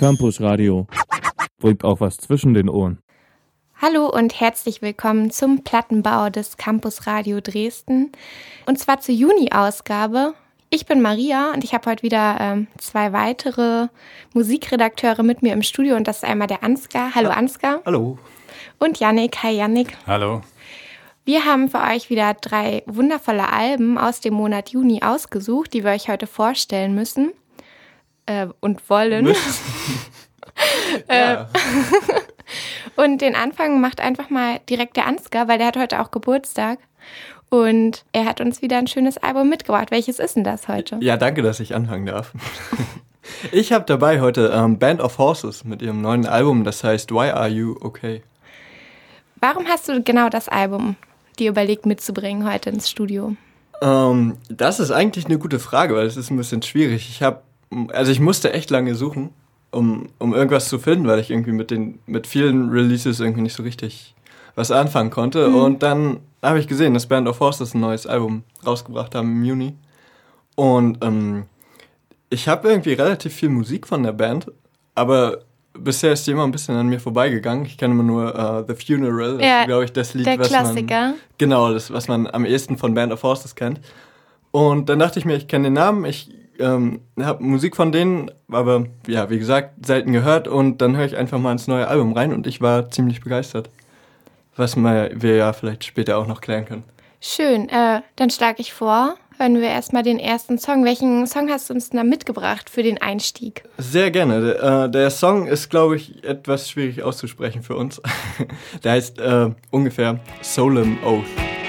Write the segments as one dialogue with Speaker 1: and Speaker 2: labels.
Speaker 1: Campus Radio. Bringt auch was zwischen den Ohren.
Speaker 2: Hallo und herzlich willkommen zum Plattenbau des Campus Radio Dresden. Und zwar zur Juni-Ausgabe. Ich bin Maria und ich habe heute wieder ähm, zwei weitere Musikredakteure mit mir im Studio und das ist einmal der Ansgar. Hallo Ansgar.
Speaker 3: Hallo.
Speaker 2: Und Yannick. Hi Yannick.
Speaker 4: Hallo.
Speaker 2: Wir haben für euch wieder drei wundervolle Alben aus dem Monat Juni ausgesucht, die wir euch heute vorstellen müssen äh, und wollen. äh, und den Anfang macht einfach mal direkt der Ansgar, weil der hat heute auch Geburtstag. Und er hat uns wieder ein schönes Album mitgebracht. Welches ist denn das heute?
Speaker 3: Ja, danke, dass ich anfangen darf. Ich habe dabei heute ähm, Band of Horses mit ihrem neuen Album, das heißt Why Are You Okay?
Speaker 2: Warum hast du genau das Album dir überlegt mitzubringen heute ins Studio?
Speaker 3: Ähm, das ist eigentlich eine gute Frage, weil es ist ein bisschen schwierig. Ich habe, also ich musste echt lange suchen, um, um irgendwas zu finden, weil ich irgendwie mit den mit vielen Releases irgendwie nicht so richtig was anfangen konnte. Mhm. Und dann habe ich gesehen, dass Band of Horses ein neues Album rausgebracht haben im Juni. Und ähm, ich habe irgendwie relativ viel Musik von der Band, aber bisher ist die immer ein bisschen an mir vorbeigegangen. Ich kenne immer nur uh, The Funeral, das ja, glaube ich, das Lied,
Speaker 2: der
Speaker 3: was
Speaker 2: Klassiker.
Speaker 3: man genau, das was man am ehesten von Band of Horses kennt. Und dann dachte ich mir, ich kenne den Namen, ich ähm, habe Musik von denen, aber ja, wie gesagt, selten gehört und dann höre ich einfach mal ins neue Album rein und ich war ziemlich begeistert. Was wir ja vielleicht später auch noch klären können.
Speaker 2: Schön, äh, dann schlage ich vor, hören wir erstmal den ersten Song. Welchen Song hast du uns da mitgebracht für den Einstieg?
Speaker 3: Sehr gerne. Der, äh, der Song ist, glaube ich, etwas schwierig auszusprechen für uns. der heißt äh, ungefähr Solemn Oath.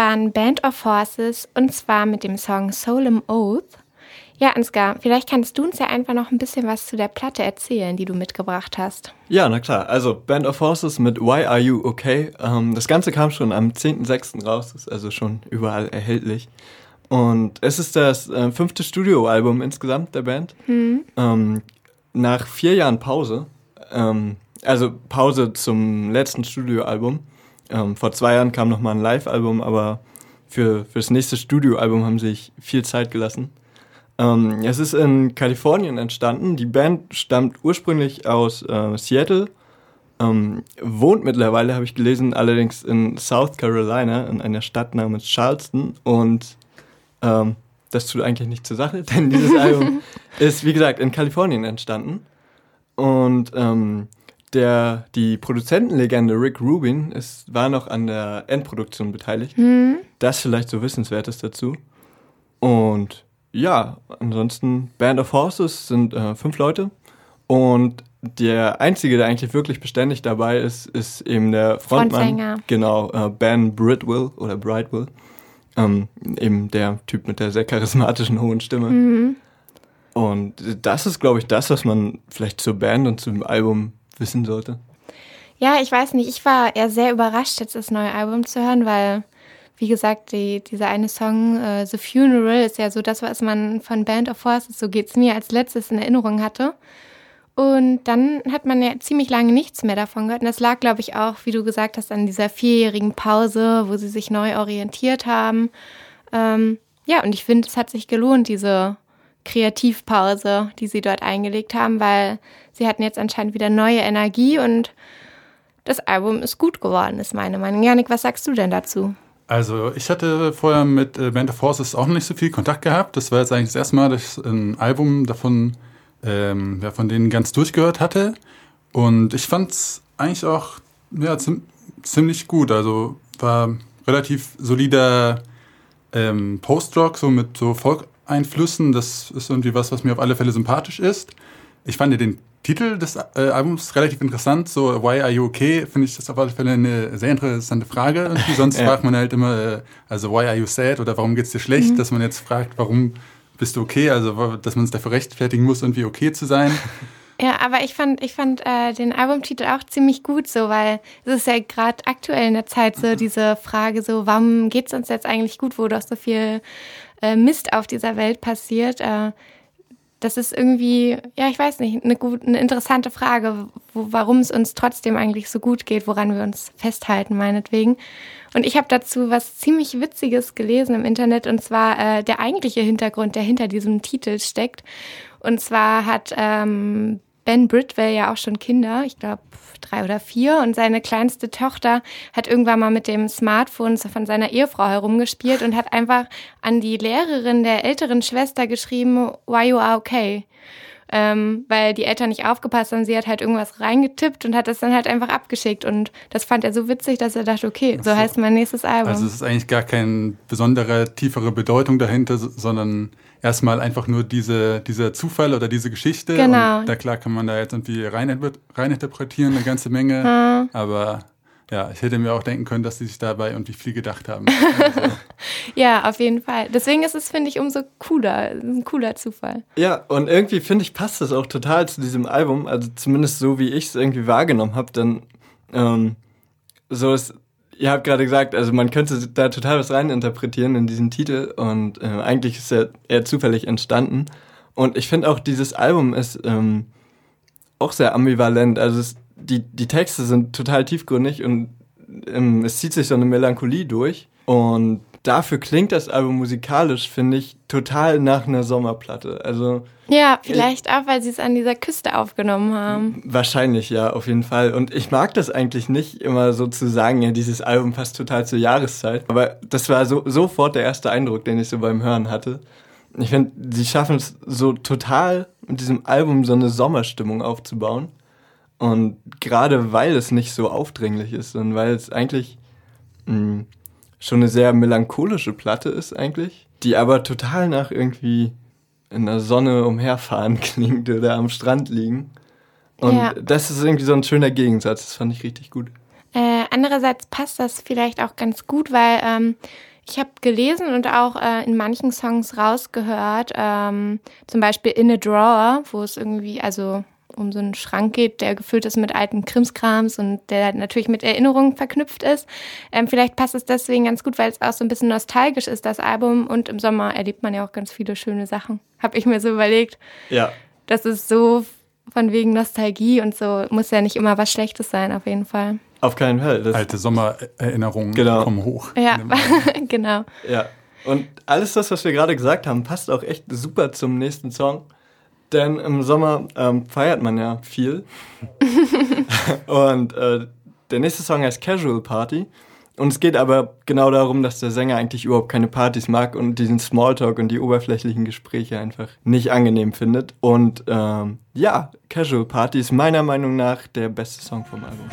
Speaker 2: Waren Band of Horses und zwar mit dem Song Solemn Oath. Ja, Ansgar, vielleicht kannst du uns ja einfach noch ein bisschen was zu der Platte erzählen, die du mitgebracht hast.
Speaker 3: Ja, na klar. Also Band of Horses mit Why Are You Okay? Ähm, das Ganze kam schon am 10.06. raus, ist also schon überall erhältlich. Und es ist das äh, fünfte Studioalbum insgesamt der Band. Mhm. Ähm, nach vier Jahren Pause, ähm, also Pause zum letzten Studioalbum, ähm, vor zwei Jahren kam noch mal ein Live-Album, aber für, für das nächste Studioalbum haben sie sich viel Zeit gelassen. Ähm, es ist in Kalifornien entstanden. Die Band stammt ursprünglich aus äh, Seattle, ähm, wohnt mittlerweile, habe ich gelesen, allerdings in South Carolina, in einer Stadt namens Charleston. Und ähm, das tut eigentlich nicht zur Sache, denn dieses Album ist, wie gesagt, in Kalifornien entstanden. Und ähm, der, die Produzentenlegende Rick Rubin ist, war noch an der Endproduktion beteiligt. Mhm. Das vielleicht so Wissenswertes dazu. Und ja, ansonsten Band of Horses sind äh, fünf Leute. Und der einzige, der eigentlich wirklich beständig dabei ist, ist eben der Frontmann.
Speaker 2: Frontsänger.
Speaker 3: Genau, äh, Ben Bridwell oder Brightwell. Ähm, eben der Typ mit der sehr charismatischen hohen Stimme. Mhm. Und das ist, glaube ich, das, was man vielleicht zur Band und zum Album wissen sollte?
Speaker 2: Ja, ich weiß nicht. Ich war eher sehr überrascht, jetzt das neue Album zu hören, weil, wie gesagt, die, dieser eine Song, uh, The Funeral, ist ja so das, was man von Band of Horses, so geht es mir, als letztes in Erinnerung hatte. Und dann hat man ja ziemlich lange nichts mehr davon gehört. Und das lag, glaube ich, auch, wie du gesagt hast, an dieser vierjährigen Pause, wo sie sich neu orientiert haben. Ähm, ja, und ich finde, es hat sich gelohnt, diese Kreativpause, die sie dort eingelegt haben, weil sie hatten jetzt anscheinend wieder neue Energie und das Album ist gut geworden, ist meine Meinung. Janik, was sagst du denn dazu?
Speaker 4: Also ich hatte vorher mit äh, Band of Forces auch noch nicht so viel Kontakt gehabt. Das war jetzt eigentlich das erste Mal, dass ich ein Album davon, ähm, ja, von denen ganz durchgehört hatte. Und ich fand es eigentlich auch ja, ziemlich gut. Also war relativ solider ähm, Post-Rock, so mit so Folk Einflüssen. Das ist irgendwie was, was mir auf alle Fälle sympathisch ist. Ich fand den Titel des äh, Albums relativ interessant. So, Why Are You Okay? Finde ich das auf alle Fälle eine sehr interessante Frage. Irgendwie. Sonst ja. fragt man halt immer, äh, also Why Are You Sad oder Warum geht's dir schlecht? Mhm. Dass man jetzt fragt, warum bist du okay? Also, dass man es dafür rechtfertigen muss, irgendwie okay zu sein.
Speaker 2: Ja, aber ich fand, ich fand äh, den Albumtitel auch ziemlich gut, so, weil es ist ja gerade aktuell in der Zeit so diese Frage, so, warum geht's uns jetzt eigentlich gut, wo doch so viel äh, Mist auf dieser Welt passiert. Äh, das ist irgendwie, ja, ich weiß nicht, eine, gut, eine interessante Frage, wo, warum es uns trotzdem eigentlich so gut geht, woran wir uns festhalten, meinetwegen. Und ich habe dazu was ziemlich Witziges gelesen im Internet, und zwar äh, der eigentliche Hintergrund, der hinter diesem Titel steckt. Und zwar hat ähm, Ben Bridwell ja auch schon Kinder, ich glaube drei oder vier, und seine kleinste Tochter hat irgendwann mal mit dem Smartphone von seiner Ehefrau herumgespielt und hat einfach an die Lehrerin der älteren Schwester geschrieben, why you are okay. Ähm, weil die Eltern nicht aufgepasst haben. Sie hat halt irgendwas reingetippt und hat das dann halt einfach abgeschickt. Und das fand er so witzig, dass er dachte, okay, so, so heißt mein nächstes Album.
Speaker 4: Also es ist eigentlich gar keine besondere, tiefere Bedeutung dahinter, sondern erstmal einfach nur diese, dieser Zufall oder diese Geschichte.
Speaker 2: Genau.
Speaker 4: Und da klar kann man da jetzt irgendwie rein, rein interpretieren, eine ganze Menge. Hm. Aber ja, ich hätte mir auch denken können, dass sie sich dabei irgendwie viel gedacht haben. Also.
Speaker 2: Ja, auf jeden Fall. Deswegen ist es, finde ich, umso cooler. Ein cooler Zufall.
Speaker 3: Ja, und irgendwie finde ich, passt das auch total zu diesem Album. Also zumindest so, wie ich es irgendwie wahrgenommen habe. Dann ähm, so ist ihr habt gerade gesagt, also man könnte da total was reininterpretieren in diesen Titel und äh, eigentlich ist er eher zufällig entstanden. Und ich finde auch, dieses Album ist ähm, auch sehr ambivalent. Also es, die, die Texte sind total tiefgründig und ähm, es zieht sich so eine Melancholie durch. Und dafür klingt das Album musikalisch, finde ich, total nach einer Sommerplatte. Also
Speaker 2: ja, vielleicht ich, auch, weil sie es an dieser Küste aufgenommen haben.
Speaker 3: Wahrscheinlich, ja, auf jeden Fall. Und ich mag das eigentlich nicht immer so zu sagen, ja, dieses Album passt total zur Jahreszeit. Aber das war so, sofort der erste Eindruck, den ich so beim Hören hatte. Ich finde, sie schaffen es so total mit diesem Album so eine Sommerstimmung aufzubauen. Und gerade weil es nicht so aufdringlich ist und weil es eigentlich mh, hm, schon eine sehr melancholische Platte ist eigentlich, die aber total nach irgendwie in der Sonne umherfahren klingt oder am Strand liegen. Und ja. das ist irgendwie so ein schöner Gegensatz, das fand ich richtig gut.
Speaker 2: Äh, andererseits passt das vielleicht auch ganz gut, weil ähm, ich habe gelesen und auch äh, in manchen Songs rausgehört, ähm, zum Beispiel In a Drawer, wo es irgendwie, also um so einen Schrank geht, der gefüllt ist mit alten Krimskrams und der natürlich mit Erinnerungen verknüpft ist. Ähm, vielleicht passt es deswegen ganz gut, weil es auch so ein bisschen nostalgisch ist, das Album. Und im Sommer erlebt man ja auch ganz viele schöne Sachen. Habe ich mir so überlegt.
Speaker 3: Ja.
Speaker 2: Das ist so von wegen Nostalgie und so muss ja nicht immer was Schlechtes sein, auf jeden Fall.
Speaker 3: Auf keinen Fall.
Speaker 4: Das Alte Sommererinnerungen
Speaker 3: genau.
Speaker 4: kommen hoch.
Speaker 2: Ja, genau.
Speaker 3: Ja. Und alles das, was wir gerade gesagt haben, passt auch echt super zum nächsten Song. Denn im Sommer ähm, feiert man ja viel. und äh, der nächste Song heißt Casual Party. Und es geht aber genau darum, dass der Sänger eigentlich überhaupt keine Partys mag und diesen Smalltalk und die oberflächlichen Gespräche einfach nicht angenehm findet. Und ähm, ja, Casual Party ist meiner Meinung nach der beste Song vom Album.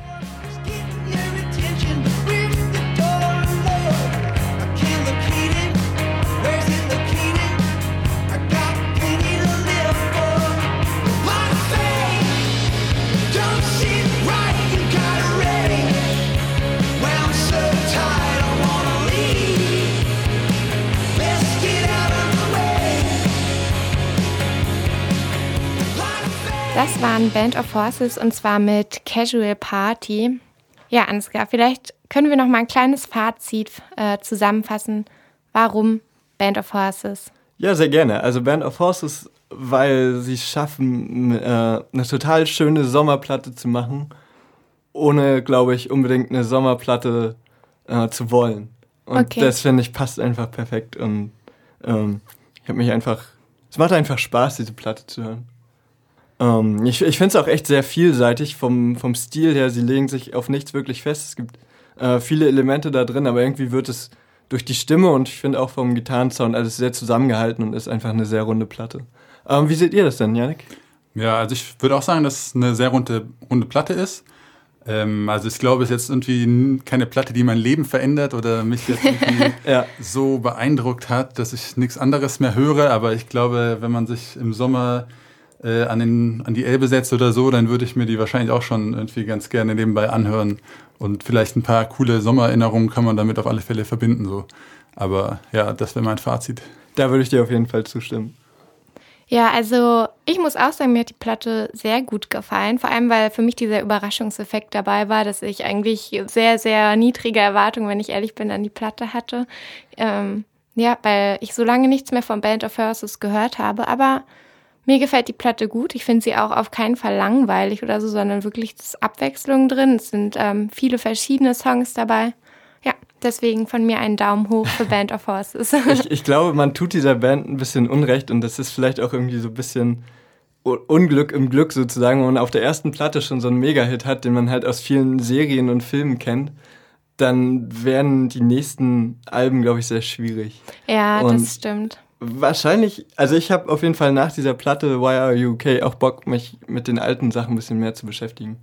Speaker 2: Das waren Band of Horses und zwar mit Casual Party. Ja, Ansgar, vielleicht können wir noch mal ein kleines Fazit äh, zusammenfassen. Warum Band of Horses?
Speaker 3: Ja, sehr gerne. Also Band of Horses, weil sie schaffen, äh, eine total schöne Sommerplatte zu machen, ohne, glaube ich, unbedingt eine Sommerplatte äh, zu wollen. Und okay. das finde ich passt einfach perfekt. Und ähm, ich habe mich einfach, es macht einfach Spaß, diese Platte zu hören. Ähm, ich ich finde es auch echt sehr vielseitig vom, vom Stil her. Sie legen sich auf nichts wirklich fest. Es gibt äh, viele Elemente da drin, aber irgendwie wird es durch die Stimme und ich finde auch vom Gitarrensound alles sehr zusammengehalten und ist einfach eine sehr runde Platte. Ähm, wie seht ihr das denn, Janik?
Speaker 4: Ja, also ich würde auch sagen, dass es eine sehr runde, runde Platte ist. Ähm, also ich glaube, es ist jetzt irgendwie keine Platte, die mein Leben verändert oder mich jetzt irgendwie ja. so beeindruckt hat, dass ich nichts anderes mehr höre. Aber ich glaube, wenn man sich im Sommer äh, an, den, an die Elbe setzt oder so, dann würde ich mir die wahrscheinlich auch schon irgendwie ganz gerne nebenbei anhören. Und vielleicht ein paar coole Sommererinnerungen kann man damit auf alle Fälle verbinden. So. Aber ja, das wäre mein Fazit.
Speaker 3: Da würde ich dir auf jeden Fall zustimmen.
Speaker 2: Ja, also ich muss auch sagen, mir hat die Platte sehr gut gefallen. Vor allem, weil für mich dieser Überraschungseffekt dabei war, dass ich eigentlich sehr, sehr niedrige Erwartungen, wenn ich ehrlich bin, an die Platte hatte. Ähm, ja, weil ich so lange nichts mehr von Band of Horses gehört habe. Aber mir gefällt die Platte gut. Ich finde sie auch auf keinen Fall langweilig oder so, sondern wirklich ist Abwechslung drin. Es sind ähm, viele verschiedene Songs dabei. Ja, deswegen von mir einen Daumen hoch für Band of Horses.
Speaker 3: ich, ich glaube, man tut dieser Band ein bisschen Unrecht und das ist vielleicht auch irgendwie so ein bisschen Unglück im Glück sozusagen, wenn man auf der ersten Platte schon so einen Mega-Hit hat, den man halt aus vielen Serien und Filmen kennt dann werden die nächsten Alben, glaube ich, sehr schwierig.
Speaker 2: Ja, und das stimmt.
Speaker 3: Wahrscheinlich, also ich habe auf jeden Fall nach dieser Platte Why Are You Okay auch Bock, mich mit den alten Sachen ein bisschen mehr zu beschäftigen.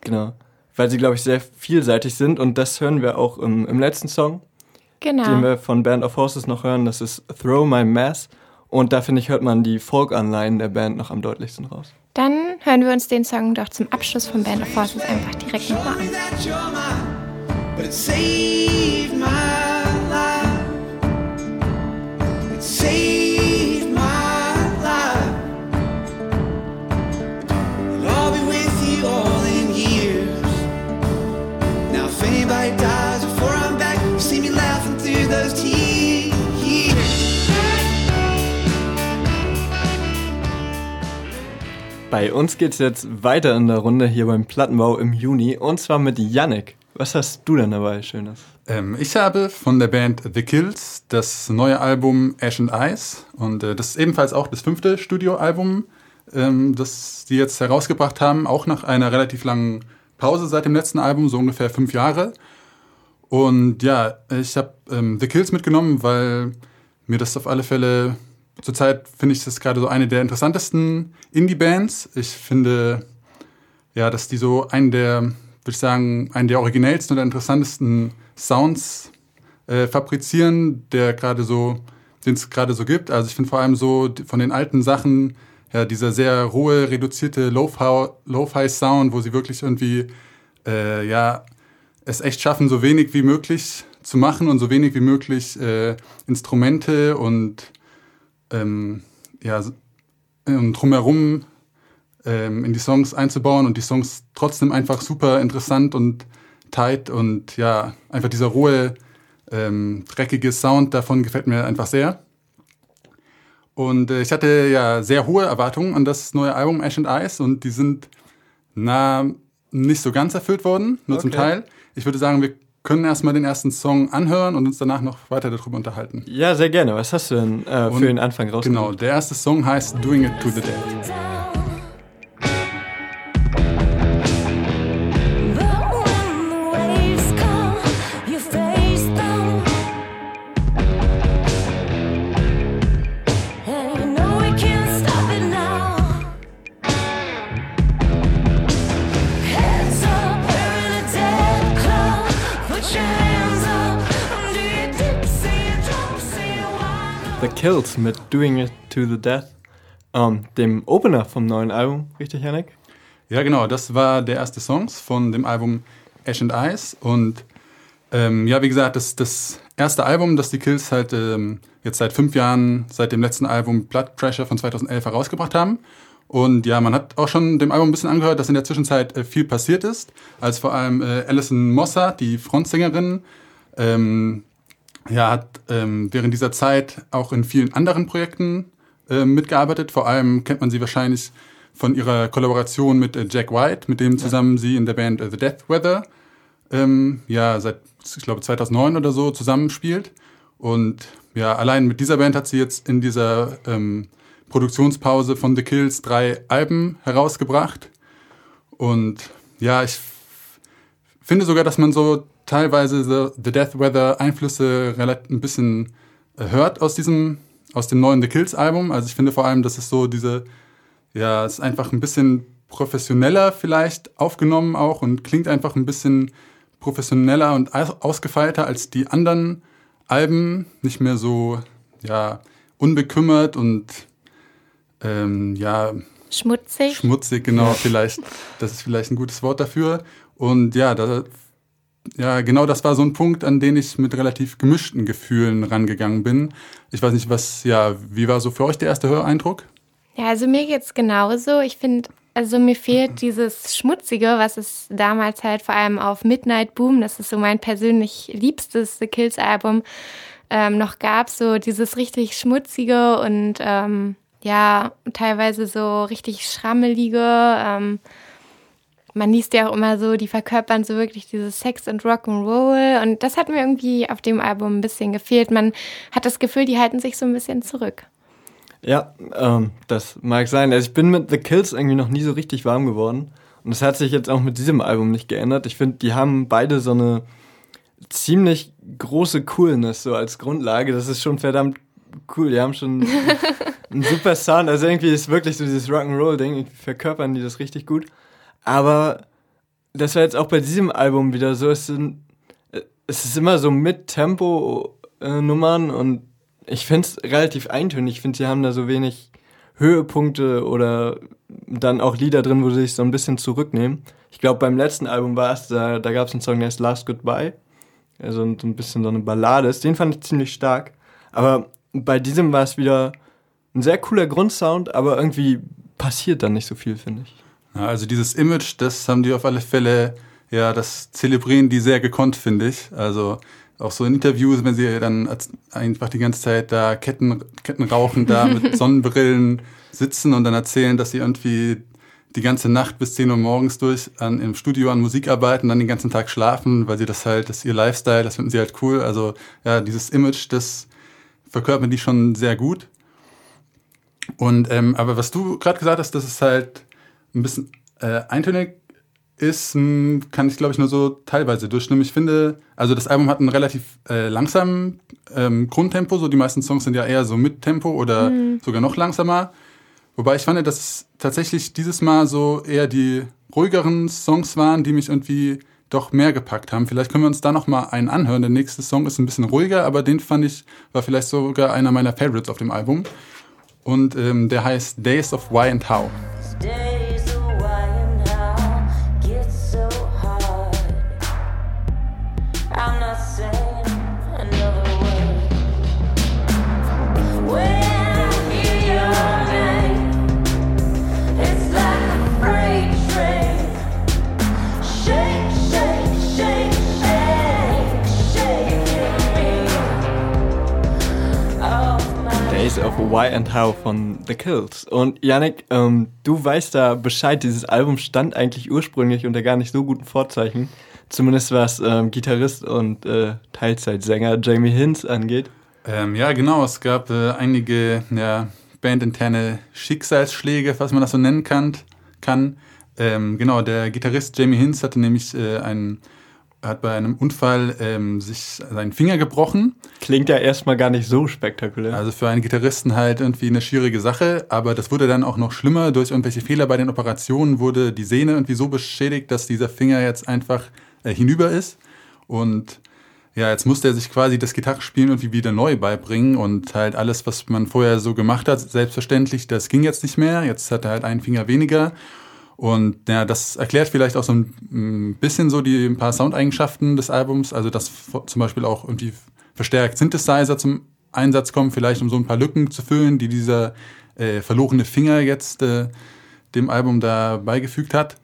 Speaker 3: Genau. Weil sie, glaube ich, sehr vielseitig sind und das hören wir auch im, im letzten Song. Genau. Den wir von Band of Horses noch hören. Das ist Throw My Mass. Und da finde ich, hört man die Folk-Anleihen der Band noch am deutlichsten raus.
Speaker 2: Dann hören wir uns den Song doch zum Abschluss von Band of Horses einfach direkt nochmal an.
Speaker 3: Bei uns geht's jetzt weiter in der Runde hier beim Plattenbau im Juni und zwar mit Yannick. Was hast du denn dabei Schönes?
Speaker 4: Ähm, ich habe von der Band The Kills das neue Album Ash and Ice und äh, das ist ebenfalls auch das fünfte Studioalbum, ähm, das sie jetzt herausgebracht haben, auch nach einer relativ langen Pause seit dem letzten Album, so ungefähr fünf Jahre. Und ja, ich habe ähm, The Kills mitgenommen, weil mir das auf alle Fälle zurzeit finde ich das gerade so eine der interessantesten Indie-Bands. Ich finde ja, dass die so einen der würde ich sagen, einen der originellsten oder interessantesten Sounds äh, fabrizieren, der gerade so, den es gerade so gibt. Also ich finde vor allem so von den alten Sachen, ja, dieser sehr rohe, reduzierte Lo-Fi-Sound, wo sie wirklich irgendwie, äh, ja, es echt schaffen, so wenig wie möglich zu machen und so wenig wie möglich äh, Instrumente und ähm, ja, drumherum ähm, in die Songs einzubauen und die Songs trotzdem einfach super interessant und tight und ja, einfach dieser rohe, ähm, dreckige Sound davon gefällt mir einfach sehr. Und äh, ich hatte ja sehr hohe Erwartungen an das neue Album Ash and Ice und die sind na nicht so ganz erfüllt worden, nur okay. zum Teil. Ich würde sagen, wir können erstmal den ersten Song anhören und uns danach noch weiter darüber unterhalten.
Speaker 3: Ja, sehr gerne. Was hast du denn äh, für den Anfang rausgebracht?
Speaker 4: Genau, der erste Song heißt Doing It to the Dead.
Speaker 3: Kills mit Doing It to the Death, ähm, dem Opener vom neuen Album, richtig, Janik?
Speaker 4: Ja, genau, das war der erste Song von dem Album Ash and Ice und ähm, ja, wie gesagt, das das erste Album, das die Kills halt ähm, jetzt seit fünf Jahren, seit dem letzten Album Blood Pressure von 2011 herausgebracht haben. Und ja, man hat auch schon dem Album ein bisschen angehört, dass in der Zwischenzeit äh, viel passiert ist, als vor allem äh, Alison Mossad, die Frontsängerin, ähm, ja, hat ähm, während dieser Zeit auch in vielen anderen Projekten äh, mitgearbeitet. Vor allem kennt man sie wahrscheinlich von ihrer Kollaboration mit äh, Jack White, mit dem zusammen ja. sie in der Band äh, The Death Weather ähm, ja seit ich glaube 2009 oder so zusammenspielt. Und ja, allein mit dieser Band hat sie jetzt in dieser ähm, Produktionspause von The Kills drei Alben herausgebracht. Und ja, ich finde sogar, dass man so teilweise The, The Death Weather Einflüsse ein bisschen äh, hört aus diesem, aus dem neuen The Kills Album. Also ich finde vor allem, dass es so diese, ja, es ist einfach ein bisschen professioneller vielleicht aufgenommen auch und klingt einfach ein bisschen professioneller und ausgefeilter als die anderen Alben. Nicht mehr so, ja, unbekümmert und, ähm, ja,
Speaker 2: Schmutzig.
Speaker 4: Schmutzig, genau, vielleicht. Das ist vielleicht ein gutes Wort dafür. Und ja, da ja, genau das war so ein Punkt, an den ich mit relativ gemischten Gefühlen rangegangen bin. Ich weiß nicht, was, ja, wie war so für euch der erste Höreindruck?
Speaker 2: Ja, also mir geht's genauso. Ich finde, also mir fehlt dieses Schmutzige, was es damals halt vor allem auf Midnight Boom, das ist so mein persönlich liebstes The Kills Album, ähm, noch gab. So dieses richtig Schmutzige und ähm, ja, teilweise so richtig schrammelige. Ähm, man liest ja auch immer so, die verkörpern so wirklich dieses Sex und Rock'n'Roll. Und das hat mir irgendwie auf dem Album ein bisschen gefehlt. Man hat das Gefühl, die halten sich so ein bisschen zurück.
Speaker 3: Ja, ähm, das mag sein. Also ich bin mit The Kills irgendwie noch nie so richtig warm geworden. Und das hat sich jetzt auch mit diesem Album nicht geändert. Ich finde, die haben beide so eine ziemlich große Coolness so als Grundlage. Das ist schon verdammt cool. Die haben schon einen super Sound. Also irgendwie ist wirklich so dieses Rock'n'Roll-Ding. Verkörpern die das richtig gut. Aber das war jetzt auch bei diesem Album wieder so. Es, sind, es ist immer so mit Tempo-Nummern und ich finde es relativ eintönig. Ich finde, sie haben da so wenig Höhepunkte oder dann auch Lieder drin, wo sie sich so ein bisschen zurücknehmen. Ich glaube, beim letzten Album war es, da, da gab es einen Song, der heißt Last Goodbye. Also so ein bisschen so eine Ballade ist. Den fand ich ziemlich stark. Aber bei diesem war es wieder ein sehr cooler Grundsound, aber irgendwie passiert dann nicht so viel, finde ich.
Speaker 4: Ja, also dieses Image, das haben die auf alle Fälle, ja, das zelebrieren die sehr gekonnt, finde ich. Also auch so in Interviews, wenn sie dann einfach die ganze Zeit da Ketten, Ketten rauchen, da mit Sonnenbrillen sitzen und dann erzählen, dass sie irgendwie die ganze Nacht bis 10 Uhr morgens durch an, im Studio an Musik arbeiten, dann den ganzen Tag schlafen, weil sie das halt, das ist ihr Lifestyle, das finden sie halt cool. Also ja, dieses Image, das verkörpern die schon sehr gut. Und ähm, aber was du gerade gesagt hast, das ist halt ein bisschen äh, eintönig ist, kann ich glaube ich nur so teilweise durchstimmen. Ich finde, also das Album hat einen relativ äh, langsamen ähm, Grundtempo, so die meisten Songs sind ja eher so mit Tempo oder mhm. sogar noch langsamer. Wobei ich fand, dass es tatsächlich dieses Mal so eher die ruhigeren Songs waren, die mich irgendwie doch mehr gepackt haben. Vielleicht können wir uns da noch mal einen anhören. Der nächste Song ist ein bisschen ruhiger, aber den fand ich, war vielleicht sogar einer meiner Favorites auf dem Album. Und ähm, der heißt Days of Why and How.
Speaker 3: Of Why and How von The Kills. Und Yannick, ähm, du weißt da Bescheid, dieses Album stand eigentlich ursprünglich unter gar nicht so guten Vorzeichen. Zumindest was ähm, Gitarrist und äh, Teilzeitsänger Jamie Hinz angeht.
Speaker 4: Ähm, ja, genau. Es gab äh, einige ja, bandinterne Schicksalsschläge, was man das so nennen kann. kann. Ähm, genau, der Gitarrist Jamie Hinz hatte nämlich äh, einen hat bei einem Unfall ähm, sich seinen Finger gebrochen.
Speaker 3: Klingt ja erstmal gar nicht so spektakulär.
Speaker 4: Also für einen Gitarristen halt irgendwie eine schwierige Sache, aber das wurde dann auch noch schlimmer. Durch irgendwelche Fehler bei den Operationen wurde die Sehne irgendwie so beschädigt, dass dieser Finger jetzt einfach äh, hinüber ist. Und ja, jetzt musste er sich quasi das Gitarrespielen irgendwie wieder neu beibringen und halt alles, was man vorher so gemacht hat, selbstverständlich, das ging jetzt nicht mehr. Jetzt hat er halt einen Finger weniger. Und ja, das erklärt vielleicht auch so ein bisschen so die ein paar Soundeigenschaften des Albums, also dass zum Beispiel auch irgendwie verstärkt Synthesizer zum Einsatz kommen, vielleicht um so ein paar Lücken zu füllen, die dieser äh, verlorene Finger jetzt äh, dem Album da beigefügt hat.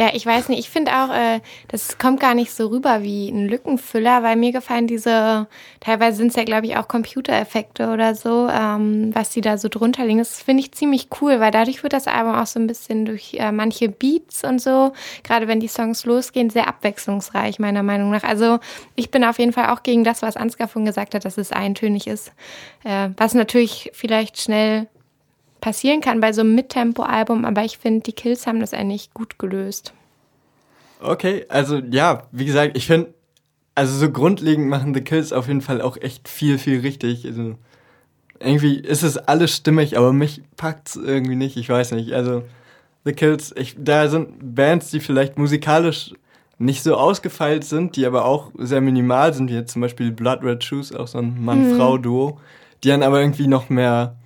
Speaker 2: Ja, ich weiß nicht. Ich finde auch, äh, das kommt gar nicht so rüber wie ein Lückenfüller, weil mir gefallen diese, teilweise sind es ja, glaube ich, auch Computereffekte oder so, ähm, was die da so drunter liegen. Das finde ich ziemlich cool, weil dadurch wird das Album auch so ein bisschen durch äh, manche Beats und so, gerade wenn die Songs losgehen, sehr abwechslungsreich, meiner Meinung nach. Also ich bin auf jeden Fall auch gegen das, was Ansgar von gesagt hat, dass es eintönig ist. Äh, was natürlich vielleicht schnell passieren kann bei so einem Mittempo-Album, aber ich finde, die Kills haben das eigentlich gut gelöst.
Speaker 3: Okay, also ja, wie gesagt, ich finde, also so grundlegend machen The Kills auf jeden Fall auch echt viel, viel richtig. Also irgendwie ist es alles stimmig, aber mich packt es irgendwie nicht, ich weiß nicht. Also The Kills, ich, da sind Bands, die vielleicht musikalisch nicht so ausgefeilt sind, die aber auch sehr minimal sind, wie jetzt zum Beispiel Blood Red Shoes, auch so ein Mann-Frau-Duo, die dann aber irgendwie noch mehr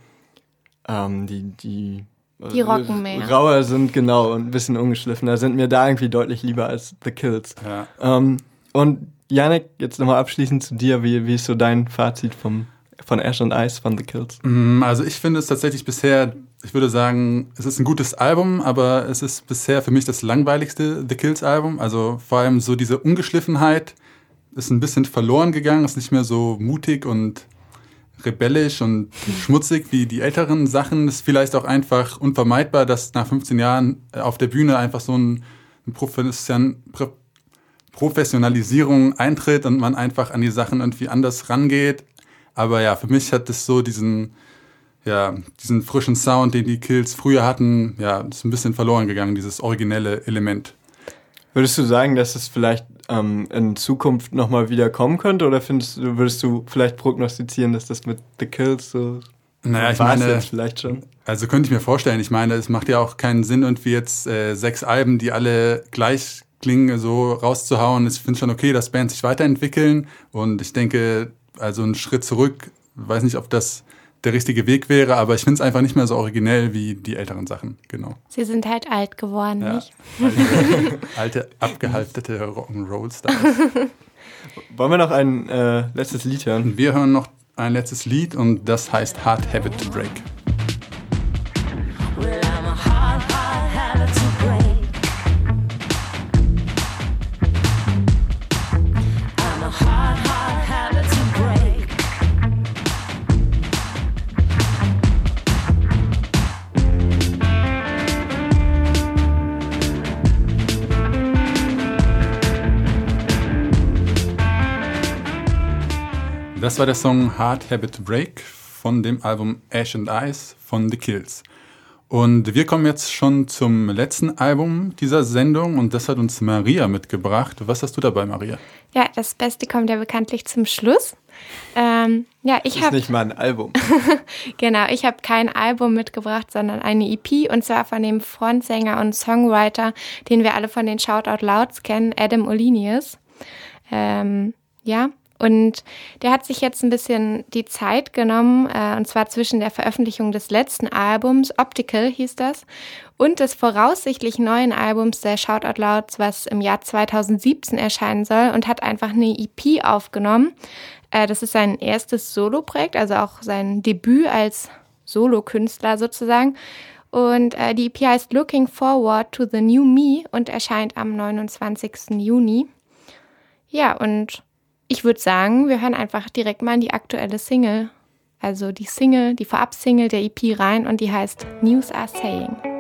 Speaker 3: ähm, die, die,
Speaker 2: die rocken mehr.
Speaker 3: Rauer sind, genau, und ein bisschen ungeschliffener, sind mir da irgendwie deutlich lieber als The Kills.
Speaker 4: Ja.
Speaker 3: Ähm, Und Janik, jetzt nochmal abschließend zu dir. Wie, wie ist so dein Fazit vom, von Ash and Ice von The Kills?
Speaker 4: Mm, also ich finde es tatsächlich bisher, ich würde sagen, es ist ein gutes Album, aber es ist bisher für mich das langweiligste The Kills Album. Also vor allem so diese Ungeschliffenheit ist ein bisschen verloren gegangen, ist nicht mehr so mutig und rebellisch und schmutzig wie die älteren Sachen. Ist vielleicht auch einfach unvermeidbar, dass nach 15 Jahren auf der Bühne einfach so ein, ein Profession Professionalisierung eintritt und man einfach an die Sachen irgendwie anders rangeht. Aber ja, für mich hat es so diesen, ja, diesen frischen Sound, den die Kills früher hatten, ja, ist ein bisschen verloren gegangen, dieses originelle Element.
Speaker 3: Würdest du sagen, dass es vielleicht ähm, in Zukunft nochmal wieder kommen könnte oder findest du, würdest du vielleicht prognostizieren, dass das mit The Kills so
Speaker 4: naja, ich meine,
Speaker 3: jetzt vielleicht schon?
Speaker 4: Also könnte ich mir vorstellen. Ich meine, es macht ja auch keinen Sinn, irgendwie jetzt äh, sechs Alben, die alle gleich klingen, so rauszuhauen. Ich finde schon okay, dass Bands sich weiterentwickeln und ich denke, also einen Schritt zurück, weiß nicht, ob das der richtige Weg wäre, aber ich finde es einfach nicht mehr so originell wie die älteren Sachen, genau.
Speaker 2: Sie sind halt alt geworden, ja, nicht?
Speaker 4: Alte, alte abgehalftete Rock'n'Roll-Stars.
Speaker 3: Wollen wir noch ein äh, letztes Lied hören?
Speaker 4: Wir hören noch ein letztes Lied und das heißt Hard Habit to Break. Das war der Song Hard Habit to Break von dem Album Ash and Ice von The Kills. Und wir kommen jetzt schon zum letzten Album dieser Sendung und das hat uns Maria mitgebracht. Was hast du dabei, Maria?
Speaker 2: Ja, das Beste kommt ja bekanntlich zum Schluss. Ähm, ja, ich habe
Speaker 3: nicht mal ein Album.
Speaker 2: genau, ich habe kein Album mitgebracht, sondern eine EP und zwar von dem Frontsänger und Songwriter, den wir alle von den Shoutout Louds kennen, Adam Olinius. Ähm, ja, und der hat sich jetzt ein bisschen die Zeit genommen, äh, und zwar zwischen der Veröffentlichung des letzten Albums, Optical hieß das, und des voraussichtlich neuen Albums der Shout Out Louds, was im Jahr 2017 erscheinen soll, und hat einfach eine EP aufgenommen. Äh, das ist sein erstes Solo-Projekt, also auch sein Debüt als Solokünstler sozusagen. Und äh, die EP heißt Looking Forward to the New Me und erscheint am 29. Juni. Ja, und ich würde sagen, wir hören einfach direkt mal in die aktuelle Single. Also die Single, die Vorab-Single der EP rein und die heißt News Are Saying.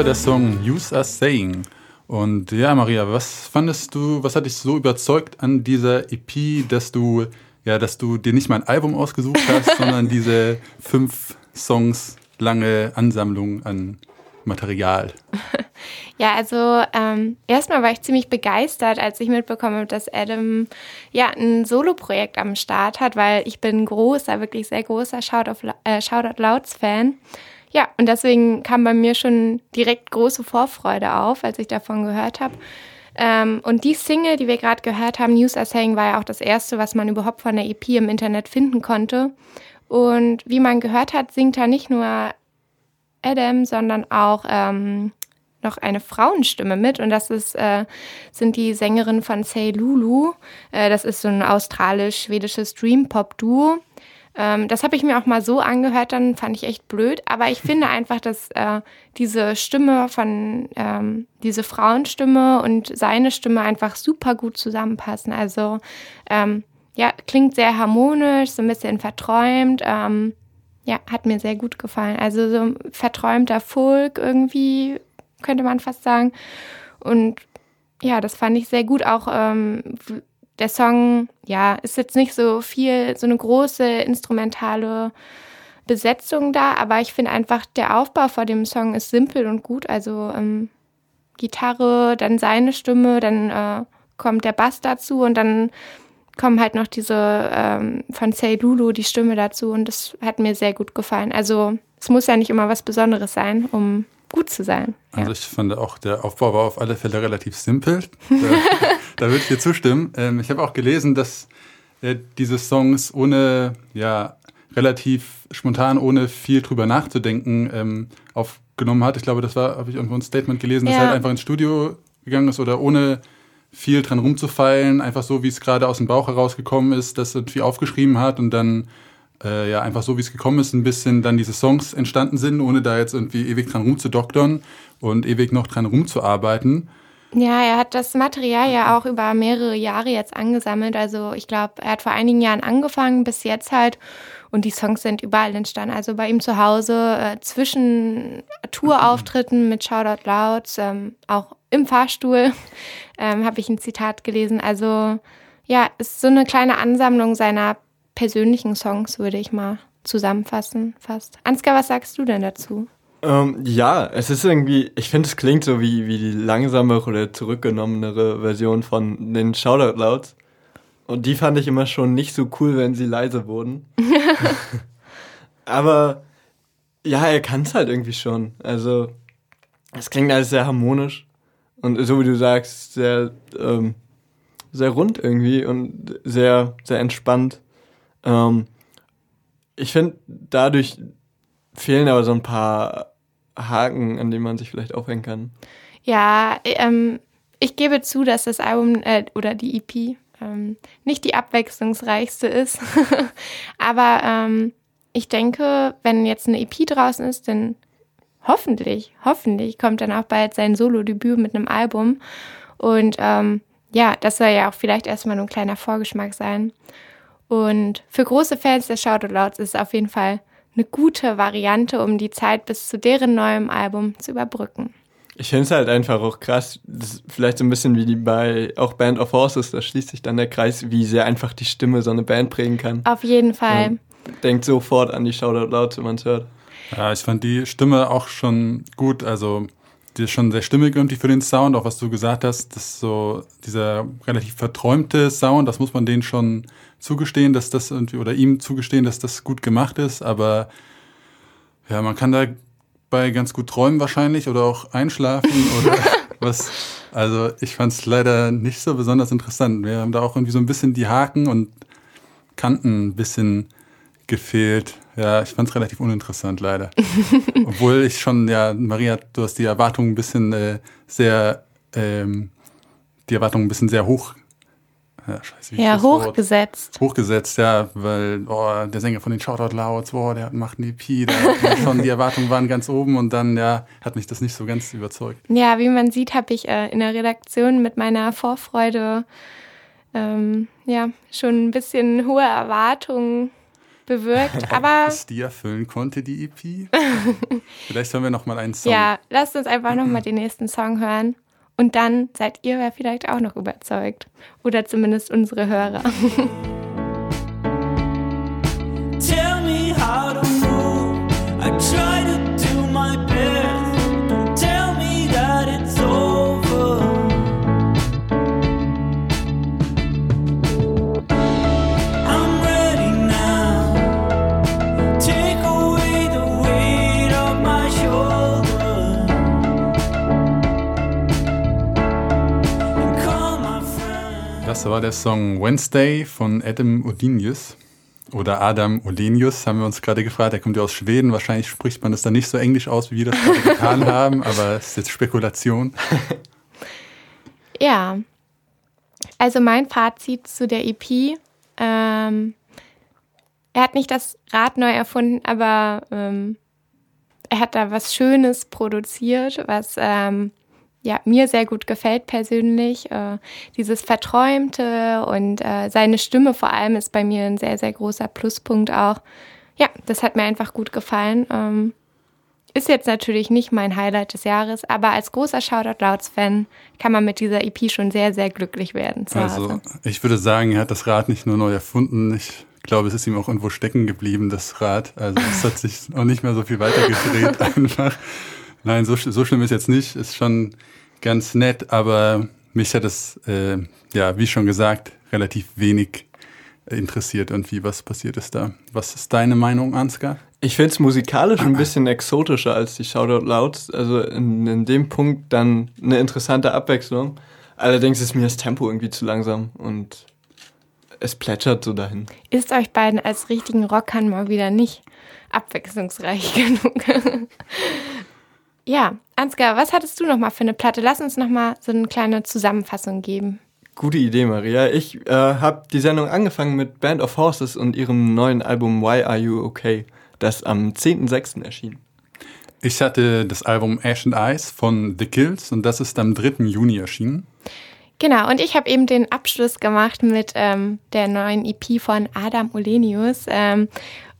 Speaker 4: War der Song Use Us Saying. Und ja, Maria, was fandest du, was hat dich so überzeugt an dieser EP, dass du, ja, dass du dir nicht mal ein Album ausgesucht hast, sondern diese fünf Songs lange Ansammlung an Material?
Speaker 2: Ja, also ähm, erstmal war ich ziemlich begeistert, als ich mitbekommen habe, dass Adam ja ein Solo-Projekt am Start hat, weil ich bin großer, wirklich sehr großer Shoutout, äh, Shoutout Louds Fan. Ja, und deswegen kam bei mir schon direkt große Vorfreude auf, als ich davon gehört habe. Ähm, und die Single, die wir gerade gehört haben, News Are Saying, war ja auch das erste, was man überhaupt von der EP im Internet finden konnte. Und wie man gehört hat, singt da nicht nur Adam, sondern auch ähm, noch eine Frauenstimme mit. Und das ist, äh, sind die Sängerinnen von Say Lulu. Äh, das ist so ein australisch-schwedisches Dream-Pop-Duo. Ähm, das habe ich mir auch mal so angehört, dann fand ich echt blöd. Aber ich finde einfach, dass äh, diese Stimme von, ähm, diese Frauenstimme und seine Stimme einfach super gut zusammenpassen. Also, ähm, ja, klingt sehr harmonisch, so ein bisschen verträumt. Ähm, ja, hat mir sehr gut gefallen. Also so verträumter Folk irgendwie, könnte man fast sagen. Und ja, das fand ich sehr gut. Auch ähm, der Song, ja, ist jetzt nicht so viel, so eine große instrumentale Besetzung da, aber ich finde einfach, der Aufbau vor dem Song ist simpel und gut. Also ähm, Gitarre, dann seine Stimme, dann äh, kommt der Bass dazu und dann kommen halt noch diese ähm, von Say Lulu, die Stimme dazu und das hat mir sehr gut gefallen. Also es muss ja nicht immer was Besonderes sein, um gut zu sein.
Speaker 4: Also ja. ich fand auch, der Aufbau war auf alle Fälle relativ simpel. Da, da würde ich dir zustimmen. Ähm, ich habe auch gelesen, dass er diese Songs ohne, ja, relativ spontan, ohne viel drüber nachzudenken, ähm, aufgenommen hat. Ich glaube, das war, habe ich irgendwo ein Statement gelesen, ja. dass er halt einfach ins Studio gegangen ist oder ohne viel dran rumzufeilen, einfach so, wie es gerade aus dem Bauch herausgekommen ist, das irgendwie aufgeschrieben hat und dann äh, ja einfach so, wie es gekommen ist, ein bisschen dann diese Songs entstanden sind, ohne da jetzt irgendwie ewig dran rumzudoktern und ewig noch dran rumzuarbeiten.
Speaker 2: Ja, er hat das Material ja auch über mehrere Jahre jetzt angesammelt. Also ich glaube, er hat vor einigen Jahren angefangen, bis jetzt halt. Und die Songs sind überall entstanden. Also bei ihm zu Hause, äh, zwischen Tourauftritten mit Shoutout Louds, ähm, auch im Fahrstuhl, ähm, habe ich ein Zitat gelesen. Also ja, ist so eine kleine Ansammlung seiner persönlichen Songs, würde ich mal zusammenfassen, fast. Ansgar, was sagst du denn dazu?
Speaker 3: Ähm, ja, es ist irgendwie, ich finde, es klingt so wie, wie die langsamere oder zurückgenommenere Version von den Shoutout Louds. Und die fand ich immer schon nicht so cool, wenn sie leise wurden. Aber ja, er kann es halt irgendwie schon. Also, es klingt alles sehr harmonisch. Und so wie du sagst, sehr, ähm, sehr rund irgendwie und sehr, sehr entspannt. Ähm, ich finde, dadurch fehlen aber so ein paar Haken, an denen man sich vielleicht aufhängen kann.
Speaker 2: Ja, ähm, ich gebe zu, dass das Album äh, oder die EP ähm, nicht die abwechslungsreichste ist. aber ähm, ich denke, wenn jetzt eine EP draußen ist, dann hoffentlich, hoffentlich kommt dann auch bald sein Solo-Debüt mit einem Album. Und ähm, ja, das soll ja auch vielleicht erstmal nur ein kleiner Vorgeschmack sein. Und für große Fans der Shoutouts ist es auf jeden Fall eine gute Variante, um die Zeit bis zu deren neuem Album zu überbrücken.
Speaker 3: Ich finde es halt einfach auch krass, vielleicht so ein bisschen wie bei auch Band of Horses, da schließt sich dann der Kreis, wie sehr einfach die Stimme so eine Band prägen kann.
Speaker 2: Auf jeden Fall.
Speaker 3: Ja, denkt sofort an die Shoutout Louds, wenn man es hört.
Speaker 4: Ja, ich fand die Stimme auch schon gut, also die ist schon sehr stimmig irgendwie für den Sound, auch was du gesagt hast, das ist so dieser relativ verträumte Sound, das muss man denen schon zugestehen, dass das irgendwie, oder ihm zugestehen, dass das gut gemacht ist, aber ja, man kann dabei ganz gut träumen wahrscheinlich oder auch einschlafen oder was. Also ich fand es leider nicht so besonders interessant. Wir haben da auch irgendwie so ein bisschen die Haken und Kanten ein bisschen gefehlt. Ja, ich fand es relativ uninteressant, leider. Obwohl ich schon, ja, Maria, du hast die Erwartungen ein bisschen äh, sehr, ähm, die Erwartungen ein bisschen sehr hoch.
Speaker 2: Ja, scheiße, ja hochgesetzt.
Speaker 4: Wort? Hochgesetzt, ja, weil oh, der Sänger von den Shoutout Louds, boah, der macht ein EP, da schon die Erwartungen waren ganz oben und dann, ja, hat mich das nicht so ganz überzeugt.
Speaker 2: Ja, wie man sieht, habe ich äh, in der Redaktion mit meiner Vorfreude ähm, ja schon ein bisschen hohe Erwartungen bewirkt. Aber
Speaker 4: Ob die erfüllen konnte, die EP? Vielleicht hören wir noch mal einen Song.
Speaker 2: Ja, lasst uns einfach noch mal den nächsten Song hören. Und dann seid ihr ja vielleicht auch noch überzeugt. Oder zumindest unsere Hörer.
Speaker 4: war der Song Wednesday von Adam Odinius. Oder Adam Olenius, haben wir uns gerade gefragt. Er kommt ja aus Schweden. Wahrscheinlich spricht man das dann nicht so englisch aus, wie wir das gerade getan haben, aber es ist jetzt Spekulation.
Speaker 2: Ja. Also mein Fazit zu der EP. Ähm, er hat nicht das Rad neu erfunden, aber ähm, er hat da was Schönes produziert, was ähm, ja, mir sehr gut gefällt persönlich. Äh, dieses Verträumte und äh, seine Stimme vor allem ist bei mir ein sehr, sehr großer Pluspunkt auch. Ja, das hat mir einfach gut gefallen. Ähm, ist jetzt natürlich nicht mein Highlight des Jahres, aber als großer Shoutout Louds-Fan kann man mit dieser EP schon sehr, sehr glücklich werden.
Speaker 4: also, ich würde sagen, er hat das Rad nicht nur neu erfunden. Ich glaube, es ist ihm auch irgendwo stecken geblieben, das Rad. Also, es hat sich auch nicht mehr so viel weitergedreht einfach. Nein, so, so schlimm ist jetzt nicht. Ist schon ganz nett, aber mich hat es, äh, ja, wie schon gesagt, relativ wenig interessiert und wie was passiert ist da. Was ist deine Meinung, Ansgar?
Speaker 3: Ich finde es musikalisch ein bisschen exotischer als die Shoutout Louds. Also in, in dem Punkt dann eine interessante Abwechslung. Allerdings ist mir das Tempo irgendwie zu langsam und es plätschert so dahin.
Speaker 2: Ist euch beiden als richtigen Rockern mal wieder nicht abwechslungsreich genug? Ja, Ansgar, was hattest du noch mal für eine Platte? Lass uns noch mal so eine kleine Zusammenfassung geben.
Speaker 3: Gute Idee, Maria. Ich äh, habe die Sendung angefangen mit Band of Horses und ihrem neuen Album Why Are You Okay, das am 10.06. erschien.
Speaker 4: Ich hatte das Album Ash and Ice von The Kills und das ist am 3. Juni erschienen.
Speaker 2: Genau, und ich habe eben den Abschluss gemacht mit ähm, der neuen EP von Adam Olenius. Ähm,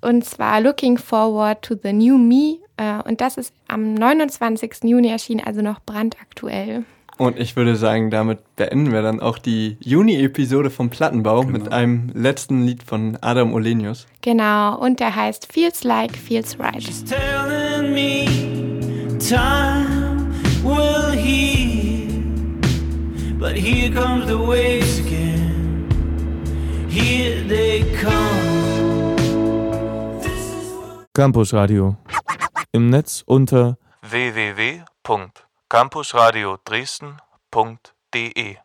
Speaker 2: und zwar Looking Forward to the New Me. Äh, und das ist am 29. Juni erschienen, also noch brandaktuell.
Speaker 3: Und ich würde sagen, damit beenden wir dann auch die Juni-Episode vom Plattenbau genau. mit einem letzten Lied von Adam Olenius.
Speaker 2: Genau, und der heißt Feels Like Feels Right. She's telling me time will heal, but here comes the waves again. Here they come.
Speaker 1: Campus Radio. Im Netz unter www campusradio Dresden.de